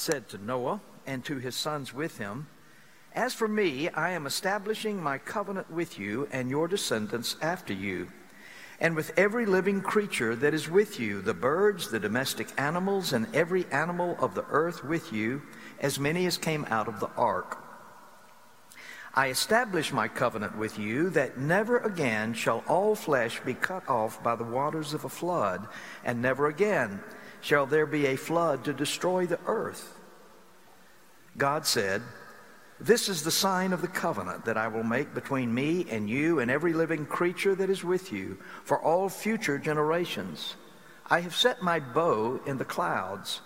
said to Noah and to his sons with him, As for me, I am establishing my covenant with you and your descendants after you, and with every living creature that is with you, the birds, the domestic animals, and every animal of the earth with you, as many as came out of the ark. I establish my covenant with you that never again shall all flesh be cut off by the waters of a flood, and never again shall there be a flood to destroy the earth. God said, This is the sign of the covenant that I will make between me and you and every living creature that is with you for all future generations. I have set my bow in the clouds,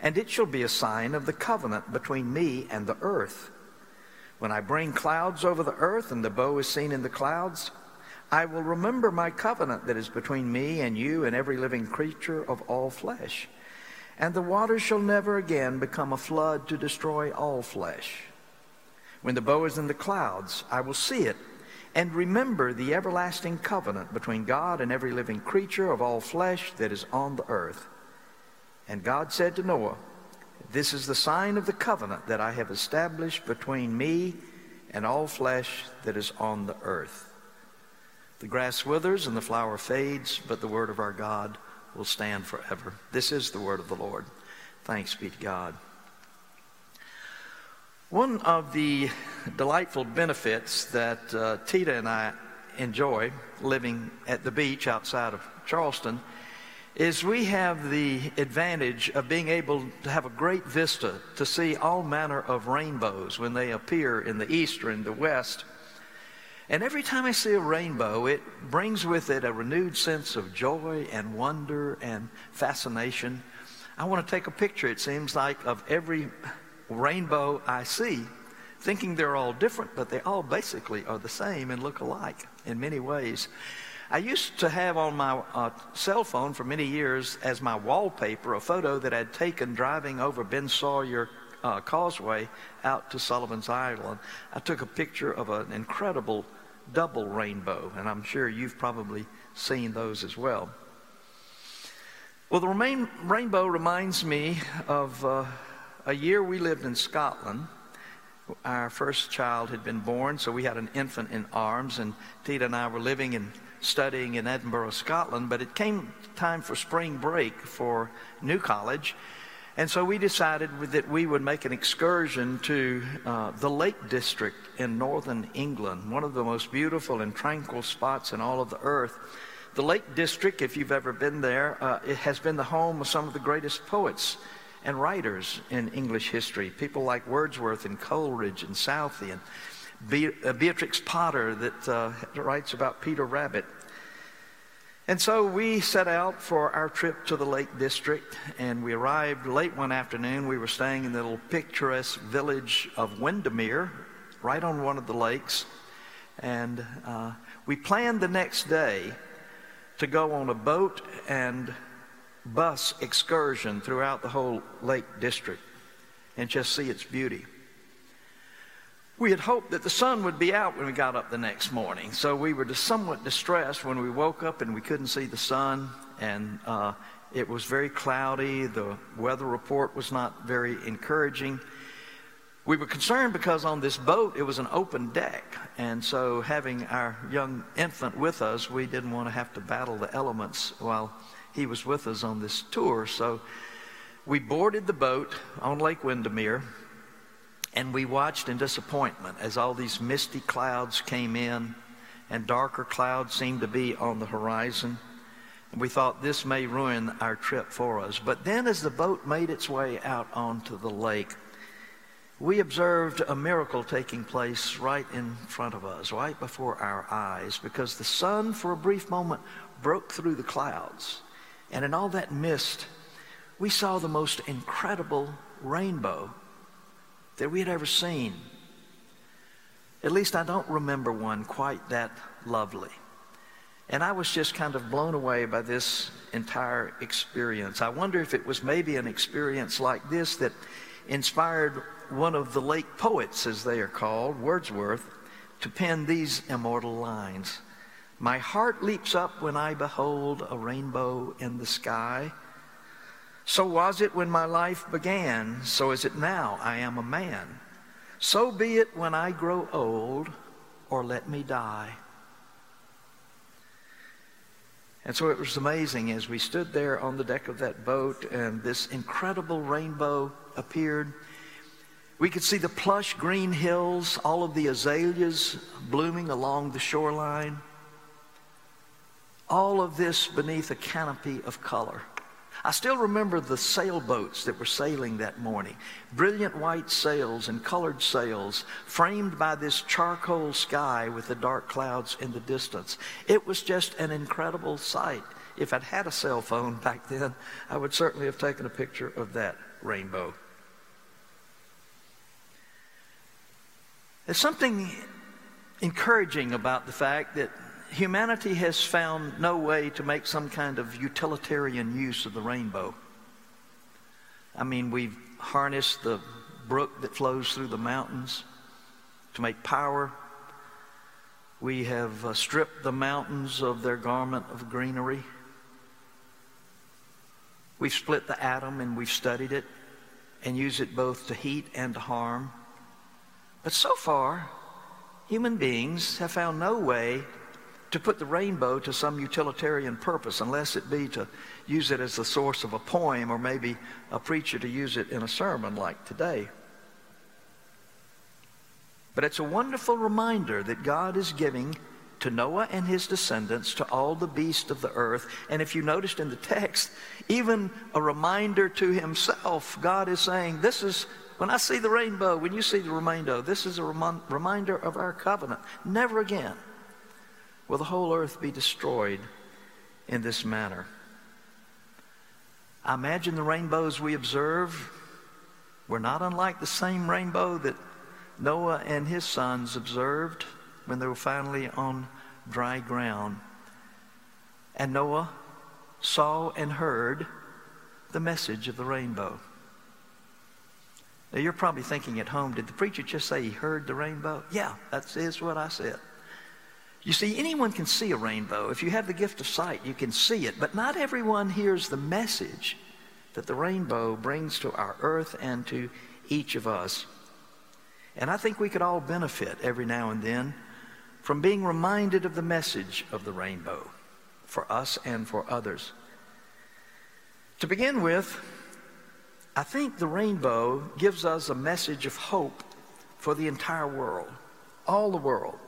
and it shall be a sign of the covenant between me and the earth. When I bring clouds over the earth and the bow is seen in the clouds, I will remember my covenant that is between me and you and every living creature of all flesh. And the waters shall never again become a flood to destroy all flesh. When the bow is in the clouds, I will see it and remember the everlasting covenant between God and every living creature of all flesh that is on the earth. And God said to Noah, this is the sign of the covenant that I have established between me and all flesh that is on the earth. The grass withers and the flower fades, but the word of our God will stand forever. This is the word of the Lord. Thanks be to God. One of the delightful benefits that uh, Tita and I enjoy living at the beach outside of Charleston is we have the advantage of being able to have a great vista to see all manner of rainbows when they appear in the east or in the west. And every time I see a rainbow, it brings with it a renewed sense of joy and wonder and fascination. I want to take a picture, it seems like, of every rainbow I see, thinking they're all different, but they all basically are the same and look alike in many ways. I used to have on my uh, cell phone for many years as my wallpaper a photo that I'd taken driving over Ben Sawyer uh, Causeway out to Sullivan's Island. I took a picture of an incredible double rainbow, and I'm sure you've probably seen those as well. Well, the remain, rainbow reminds me of uh, a year we lived in Scotland. Our first child had been born, so we had an infant in arms, and Tita and I were living and studying in Edinburgh, Scotland, but it came time for spring break for New College. And so we decided that we would make an excursion to uh, the Lake District in northern England, one of the most beautiful and tranquil spots in all of the earth. The Lake District, if you've ever been there, uh, it has been the home of some of the greatest poets and writers in English history. People like Wordsworth and Coleridge and Southey and Be- uh, Beatrix Potter that uh, writes about Peter Rabbit. And so we set out for our trip to the Lake District, and we arrived late one afternoon. We were staying in the little picturesque village of Windermere, right on one of the lakes. And uh, we planned the next day to go on a boat and bus excursion throughout the whole Lake District and just see its beauty. We had hoped that the sun would be out when we got up the next morning, so we were just somewhat distressed when we woke up and we couldn't see the sun, and uh, it was very cloudy. The weather report was not very encouraging. We were concerned because on this boat it was an open deck, and so having our young infant with us, we didn't want to have to battle the elements while he was with us on this tour. So we boarded the boat on Lake Windermere and we watched in disappointment as all these misty clouds came in and darker clouds seemed to be on the horizon. And we thought this may ruin our trip for us. But then, as the boat made its way out onto the lake, we observed a miracle taking place right in front of us, right before our eyes, because the sun, for a brief moment, broke through the clouds. And in all that mist, we saw the most incredible rainbow that we had ever seen. At least I don't remember one quite that lovely. And I was just kind of blown away by this entire experience. I wonder if it was maybe an experience like this that inspired one of the lake poets, as they are called, Wordsworth, to pen these immortal lines. My heart leaps up when I behold a rainbow in the sky. So was it when my life began, so is it now. I am a man. So be it when I grow old, or let me die. And so it was amazing as we stood there on the deck of that boat and this incredible rainbow appeared. We could see the plush green hills, all of the azaleas blooming along the shoreline. All of this beneath a canopy of color. I still remember the sailboats that were sailing that morning. Brilliant white sails and colored sails framed by this charcoal sky with the dark clouds in the distance. It was just an incredible sight. If I'd had a cell phone back then, I would certainly have taken a picture of that rainbow. There's something encouraging about the fact that humanity has found no way to make some kind of utilitarian use of the rainbow. I mean, we've harnessed the brook that flows through the mountains to make power. We have uh, stripped the mountains of their garment of greenery. We've split the atom and we've studied it and use it both to heat and to harm. But so far, human beings have found no way to put the rainbow to some utilitarian purpose, unless it be to use it as the source of a poem or maybe a preacher to use it in a sermon like today. But it's a wonderful reminder that God is giving to Noah and his descendants, to all the beasts of the earth. And if you noticed in the text, even a reminder to himself, God is saying, This is, when I see the rainbow, when you see the rainbow, this is a rem- reminder of our covenant. Never again will the whole earth be destroyed in this manner. I imagine the rainbows we observe were not unlike the same rainbow that Noah and his sons observed when they were finally on dry ground. And Noah saw and heard the message of the rainbow. Now you're probably thinking at home, did the preacher just say he heard the rainbow? Yeah, that is what I said. You see, anyone can see a rainbow. If you have the gift of sight, you can see it. But not everyone hears the message that the rainbow brings to our earth and to each of us. And I think we could all benefit every now and then from being reminded of the message of the rainbow for us and for others. To begin with, I think the rainbow gives us a message of hope for the entire world, all the world.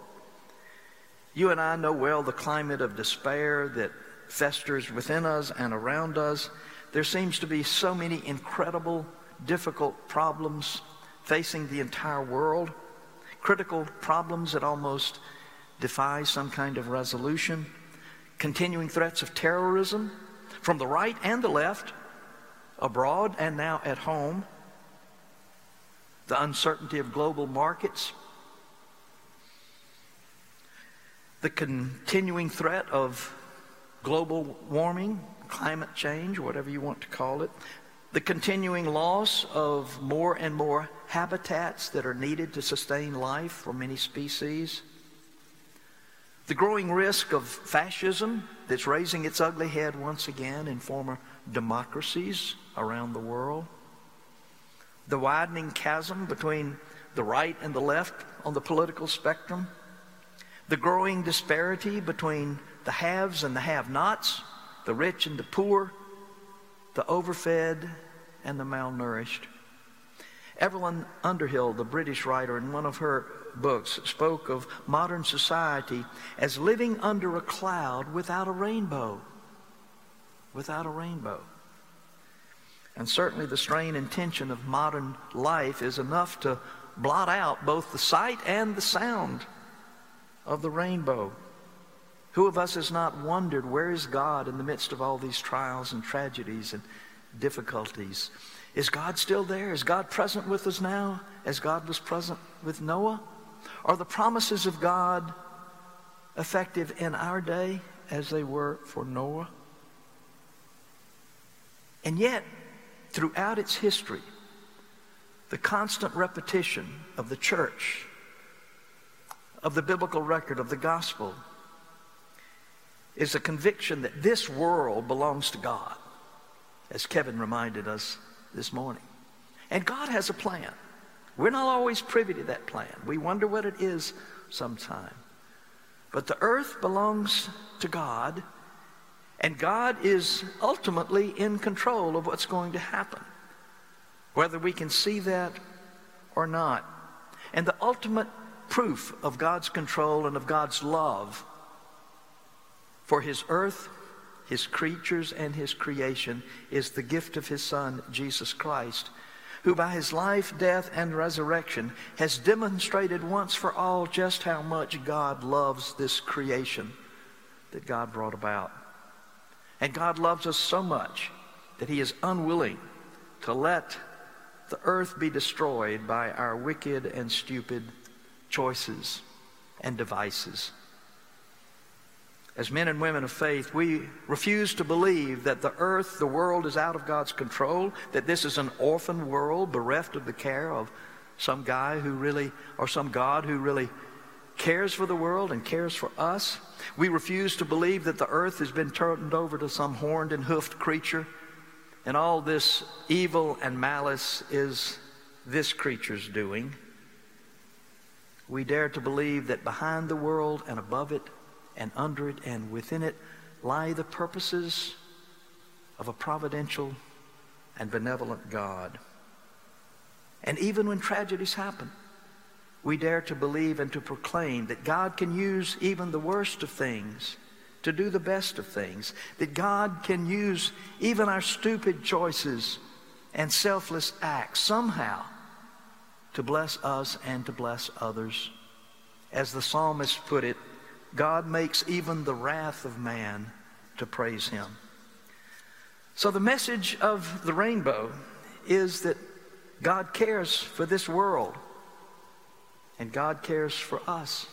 You and I know well the climate of despair that festers within us and around us. There seems to be so many incredible, difficult problems facing the entire world, critical problems that almost defy some kind of resolution, continuing threats of terrorism from the right and the left, abroad and now at home, the uncertainty of global markets, the continuing threat of global warming, climate change, whatever you want to call it, the continuing loss of more and more habitats that are needed to sustain life for many species, the growing risk of fascism that's raising its ugly head once again in former democracies around the world, the widening chasm between the right and the left on the political spectrum, the growing disparity between the haves and the have nots, the rich and the poor, the overfed and the malnourished. Evelyn Underhill, the British writer, in one of her books, spoke of modern society as living under a cloud without a rainbow. Without a rainbow. And certainly the strain and tension of modern life is enough to blot out both the sight and the sound of the rainbow. Who of us has not wondered where is God in the midst of all these trials and tragedies and difficulties? Is God still there? Is God present with us now as God was present with Noah? Are the promises of God effective in our day as they were for Noah? And yet, throughout its history, the constant repetition of the church of the biblical record of the gospel is a conviction that this world belongs to God. as Kevin reminded us this morning. And God has a plan. We're not always privy to that plan. We wonder what it is sometime. But the earth belongs to God, and God is ultimately in control of what's going to happen, whether we can see that or not. And the ultimate proof of God's control and of God's love for His earth, His creatures, and His creation is the gift of His Son, Jesus Christ who by his life, death, and resurrection has demonstrated once for all just how much God loves this creation that God brought about. And God loves us so much that he is unwilling to let the earth be destroyed by our wicked and stupid choices and devices. As men and women of faith, we refuse to believe that the earth, the world, is out of God's control, that this is an orphan world bereft of the care of some guy who really, or some God who really cares for the world and cares for us. We refuse to believe that the earth has been turned over to some horned and hoofed creature, and all this evil and malice is this creature's doing. We dare to believe that behind the world and above it and under it and within it lie the purposes of a providential and benevolent God. And even when tragedies happen, we dare to believe and to proclaim that God can use even the worst of things to do the best of things, that God can use even our stupid choices and selfless acts somehow to bless us and to bless others. As the psalmist put it, God makes even the wrath of man to praise him. So the message of the rainbow is that God cares for this world and God cares for us.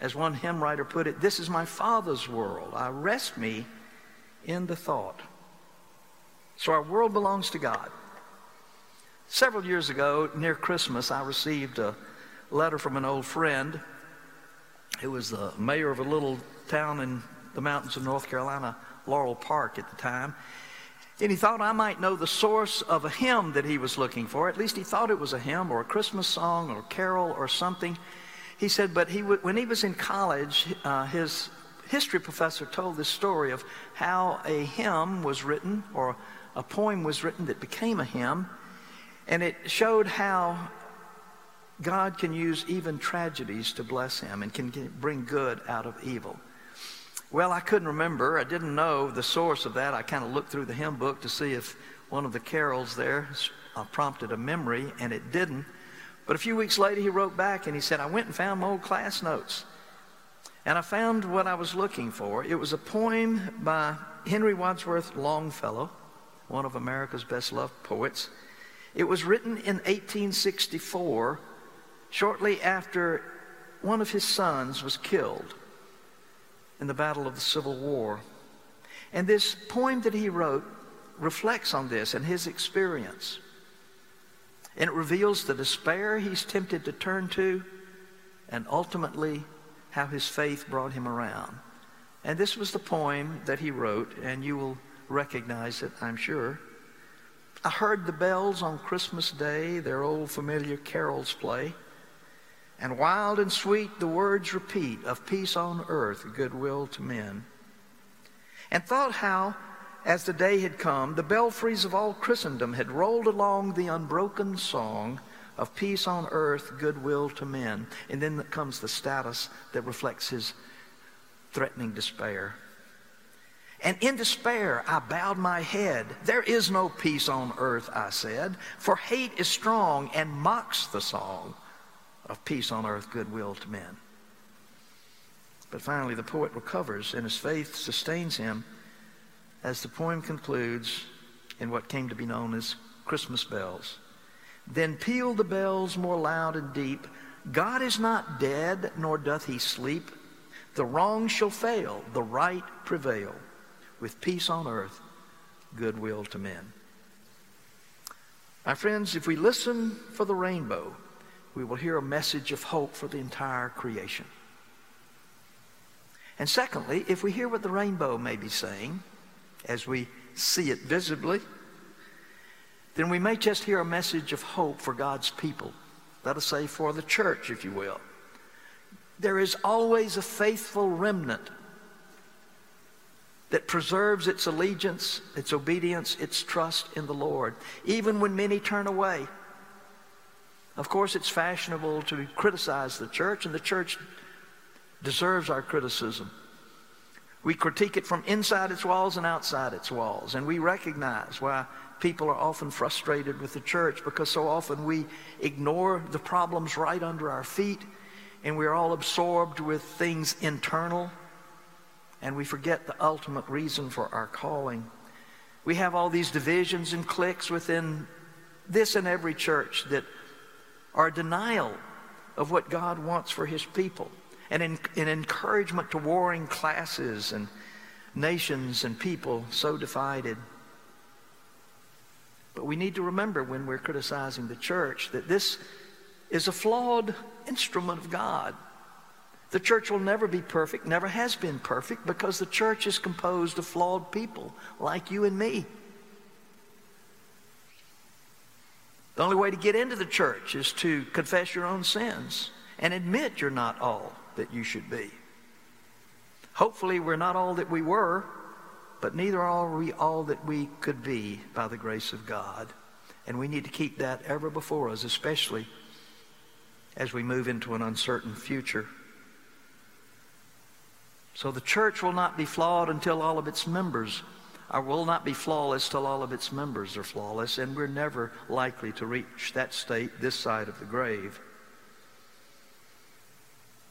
As one hymn writer put it, this is my Father's world. I rest me in the thought. So our world belongs to God. Several years ago, near Christmas, I received a letter from an old friend who was the mayor of a little town in the mountains of North Carolina, Laurel Park at the time. And he thought I might know the source of a hymn that he was looking for. At least he thought it was a hymn or a Christmas song or carol or something. He said, but he w- when he was in college, uh, his history professor told this story of how a hymn was written or a poem was written that became a hymn. And it showed how God can use even tragedies to bless him and can bring good out of evil. Well, I couldn't remember. I didn't know the source of that. I kind of looked through the hymn book to see if one of the carols there uh, prompted a memory, and it didn't. But a few weeks later, he wrote back and he said, I went and found my old class notes. And I found what I was looking for. It was a poem by Henry Wadsworth Longfellow, one of America's best loved poets. It was written in 1864 shortly after one of his sons was killed in the battle of the Civil War. And this poem that he wrote reflects on this and his experience. And it reveals the despair he's tempted to turn to and ultimately how his faith brought him around. And this was the poem that he wrote, and you will recognize it, I'm sure. I heard the bells on Christmas Day, their old familiar carols play. And wild and sweet the words repeat of peace on earth, goodwill to men. And thought how, as the day had come, the belfries of all Christendom had rolled along the unbroken song of peace on earth, goodwill to men. And then comes the status that reflects his threatening despair. And in despair, I bowed my head. There is no peace on earth, I said, for hate is strong and mocks the song of peace on earth, goodwill to men. But finally, the poet recovers, and his faith sustains him as the poem concludes in what came to be known as Christmas bells. Then peal the bells more loud and deep. God is not dead, nor doth he sleep. The wrong shall fail, the right prevail, with peace on earth, goodwill to men. My friends, if we listen for the rainbow, we will hear a message of hope for the entire creation. And secondly, if we hear what the rainbow may be saying, as we see it visibly, then we may just hear a message of hope for God's people. Let us say for the church, if you will. There is always a faithful remnant that preserves its allegiance, its obedience, its trust in the Lord, even when many turn away. Of course, it's fashionable to criticize the church, and the church deserves our criticism. We critique it from inside its walls and outside its walls, and we recognize why people are often frustrated with the church because so often we ignore the problems right under our feet and we're all absorbed with things internal and we forget the ultimate reason for our calling. We have all these divisions and cliques within this and every church that are denial of what God wants for his people and an encouragement to warring classes and nations and people so divided. But we need to remember when we're criticizing the church that this is a flawed instrument of God. The church will never be perfect, never has been perfect, because the church is composed of flawed people like you and me. The only way to get into the church is to confess your own sins and admit you're not all that you should be. Hopefully, we're not all that we were, but neither are we all that we could be by the grace of God. And we need to keep that ever before us, especially as we move into an uncertain future. So the church will not be flawed until all of its members or will not be flawless till all of its members are flawless, and we're never likely to reach that state this side of the grave.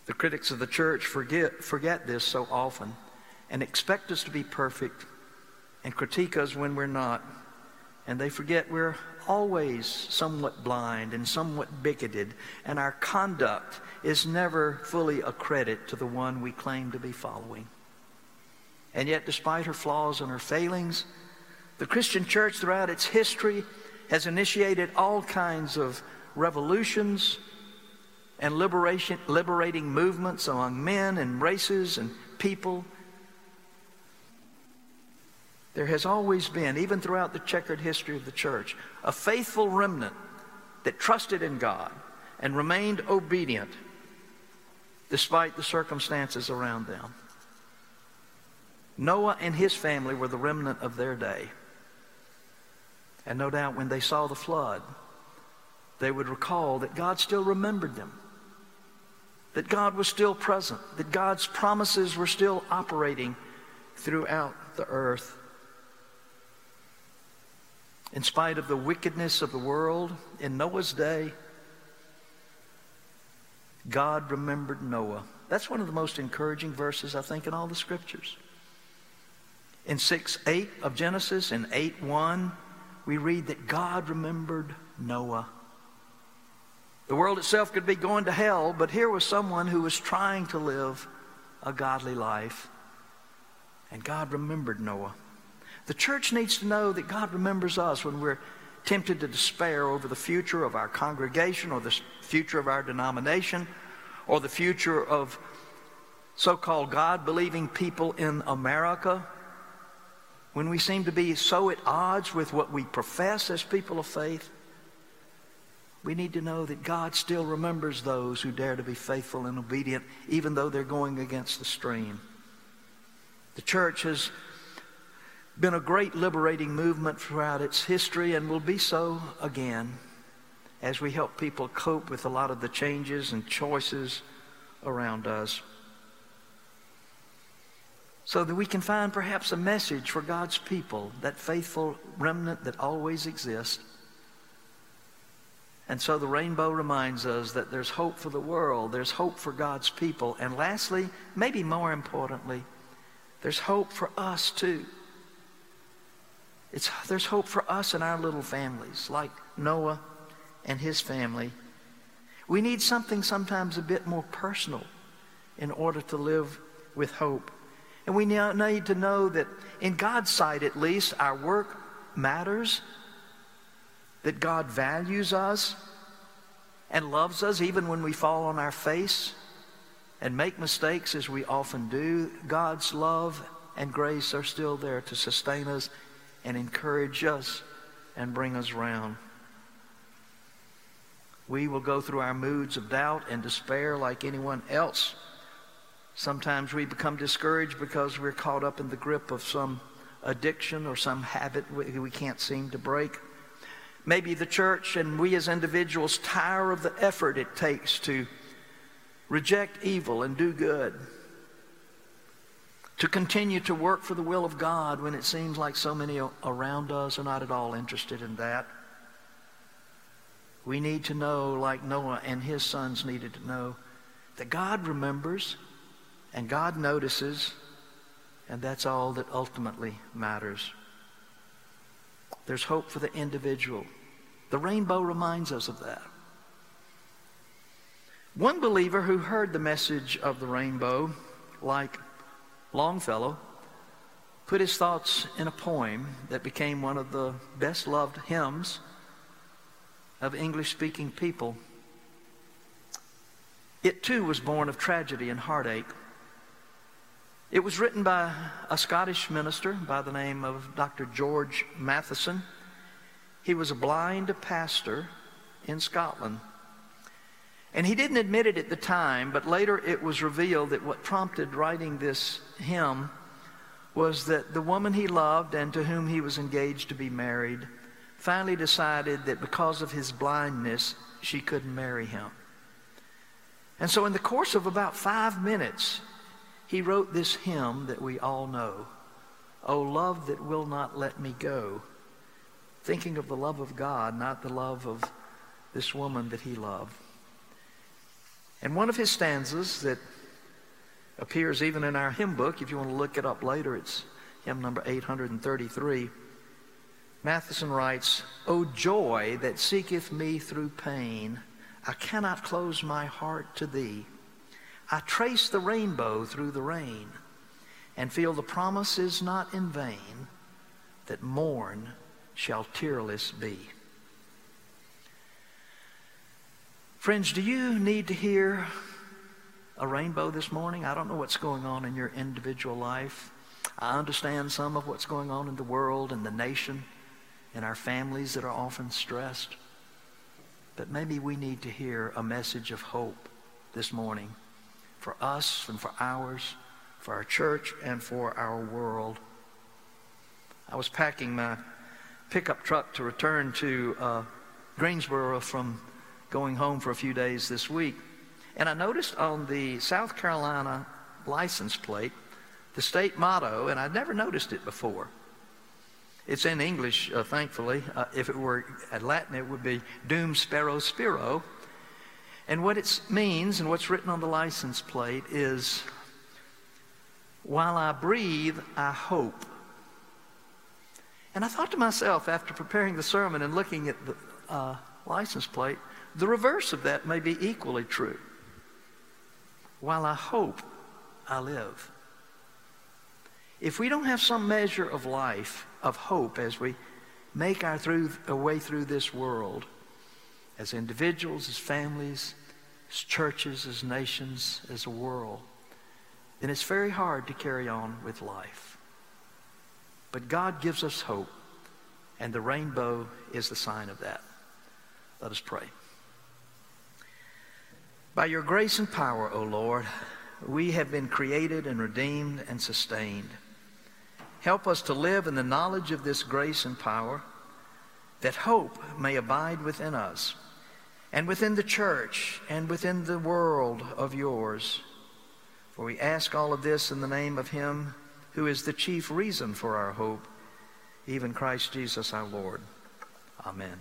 The critics of the church forget, forget this so often and expect us to be perfect and critique us when we're not. And they forget we're always somewhat blind and somewhat bigoted, and our conduct is never fully a credit to the one we claim to be following. And yet, despite her flaws and her failings, the Christian church throughout its history has initiated all kinds of revolutions and liberation, liberating movements among men and races and people. There has always been, even throughout the checkered history of the church, a faithful remnant that trusted in God and remained obedient despite the circumstances around them. Noah and his family were the remnant of their day. And no doubt when they saw the flood, they would recall that God still remembered them, that God was still present, that God's promises were still operating throughout the earth. In spite of the wickedness of the world in Noah's day, God remembered Noah. That's one of the most encouraging verses, I think, in all the scriptures. In 6 8 of Genesis in 8 1, we read that God remembered Noah. The world itself could be going to hell, but here was someone who was trying to live a godly life. And God remembered Noah. The church needs to know that God remembers us when we're tempted to despair over the future of our congregation or the future of our denomination or the future of so called God believing people in America, when we seem to be so at odds with what we profess as people of faith, we need to know that God still remembers those who dare to be faithful and obedient, even though they're going against the stream. The church has been a great liberating movement throughout its history and will be so again as we help people cope with a lot of the changes and choices around us. So that we can find perhaps a message for God's people, that faithful remnant that always exists. And so the rainbow reminds us that there's hope for the world, there's hope for God's people, and lastly, maybe more importantly, there's hope for us too. It's, there's hope for us and our little families, like Noah and his family. We need something sometimes a bit more personal in order to live with hope. And we now need to know that in God's sight, at least, our work matters, that God values us and loves us even when we fall on our face and make mistakes as we often do. God's love and grace are still there to sustain us and encourage us and bring us round. We will go through our moods of doubt and despair like anyone else. Sometimes we become discouraged because we're caught up in the grip of some addiction or some habit we can't seem to break. Maybe the church and we as individuals tire of the effort it takes to reject evil and do good to continue to work for the will of God when it seems like so many around us are not at all interested in that. We need to know, like Noah and his sons needed to know, that God remembers and God notices, and that's all that ultimately matters. There's hope for the individual. The rainbow reminds us of that. One believer who heard the message of the rainbow, like Longfellow put his thoughts in a poem that became one of the best loved hymns of English speaking people. It too was born of tragedy and heartache. It was written by a Scottish minister by the name of Dr. George Matheson. He was a blind pastor in Scotland. And he didn't admit it at the time, but later it was revealed that what prompted writing this hymn was that the woman he loved and to whom he was engaged to be married finally decided that because of his blindness, she couldn't marry him. And so, in the course of about five minutes, he wrote this hymn that we all know O love that will not let me go. Thinking of the love of God, not the love of this woman that he loved. And one of his stanzas that appears even in our hymn book, if you want to look it up later, it's hymn number 833. Matheson writes, O joy that seeketh me through pain, I cannot close my heart to thee. I trace the rainbow through the rain and feel the promise is not in vain that morn shall tearless be. Friends, do you need to hear a rainbow this morning? I don't know what's going on in your individual life. I understand some of what's going on in the world and the nation and our families that are often stressed. But maybe we need to hear a message of hope this morning for us and for ours, for our church and for our world. I was packing my pickup truck to return to uh, Greensboro from going home for a few days this week. And I noticed on the South Carolina license plate the state motto, and I'd never noticed it before. It's in English, uh, thankfully. Uh, if it were at Latin, it would be Dum Spero Spiro. And what it means and what's written on the license plate is While I breathe, I hope. And I thought to myself after preparing the sermon and looking at the uh, license plate, the reverse of that may be equally true. While I hope, I live. If we don't have some measure of life, of hope, as we make our, through, our way through this world, as individuals, as families, as churches, as nations, as a world, then it's very hard to carry on with life. But God gives us hope, and the rainbow is the sign of that. Let us pray. By your grace and power, O Lord, we have been created and redeemed and sustained. Help us to live in the knowledge of this grace and power, that hope may abide within us and within the church and within the world of yours. For we ask all of this in the name of Him who is the chief reason for our hope, even Christ Jesus our Lord. Amen.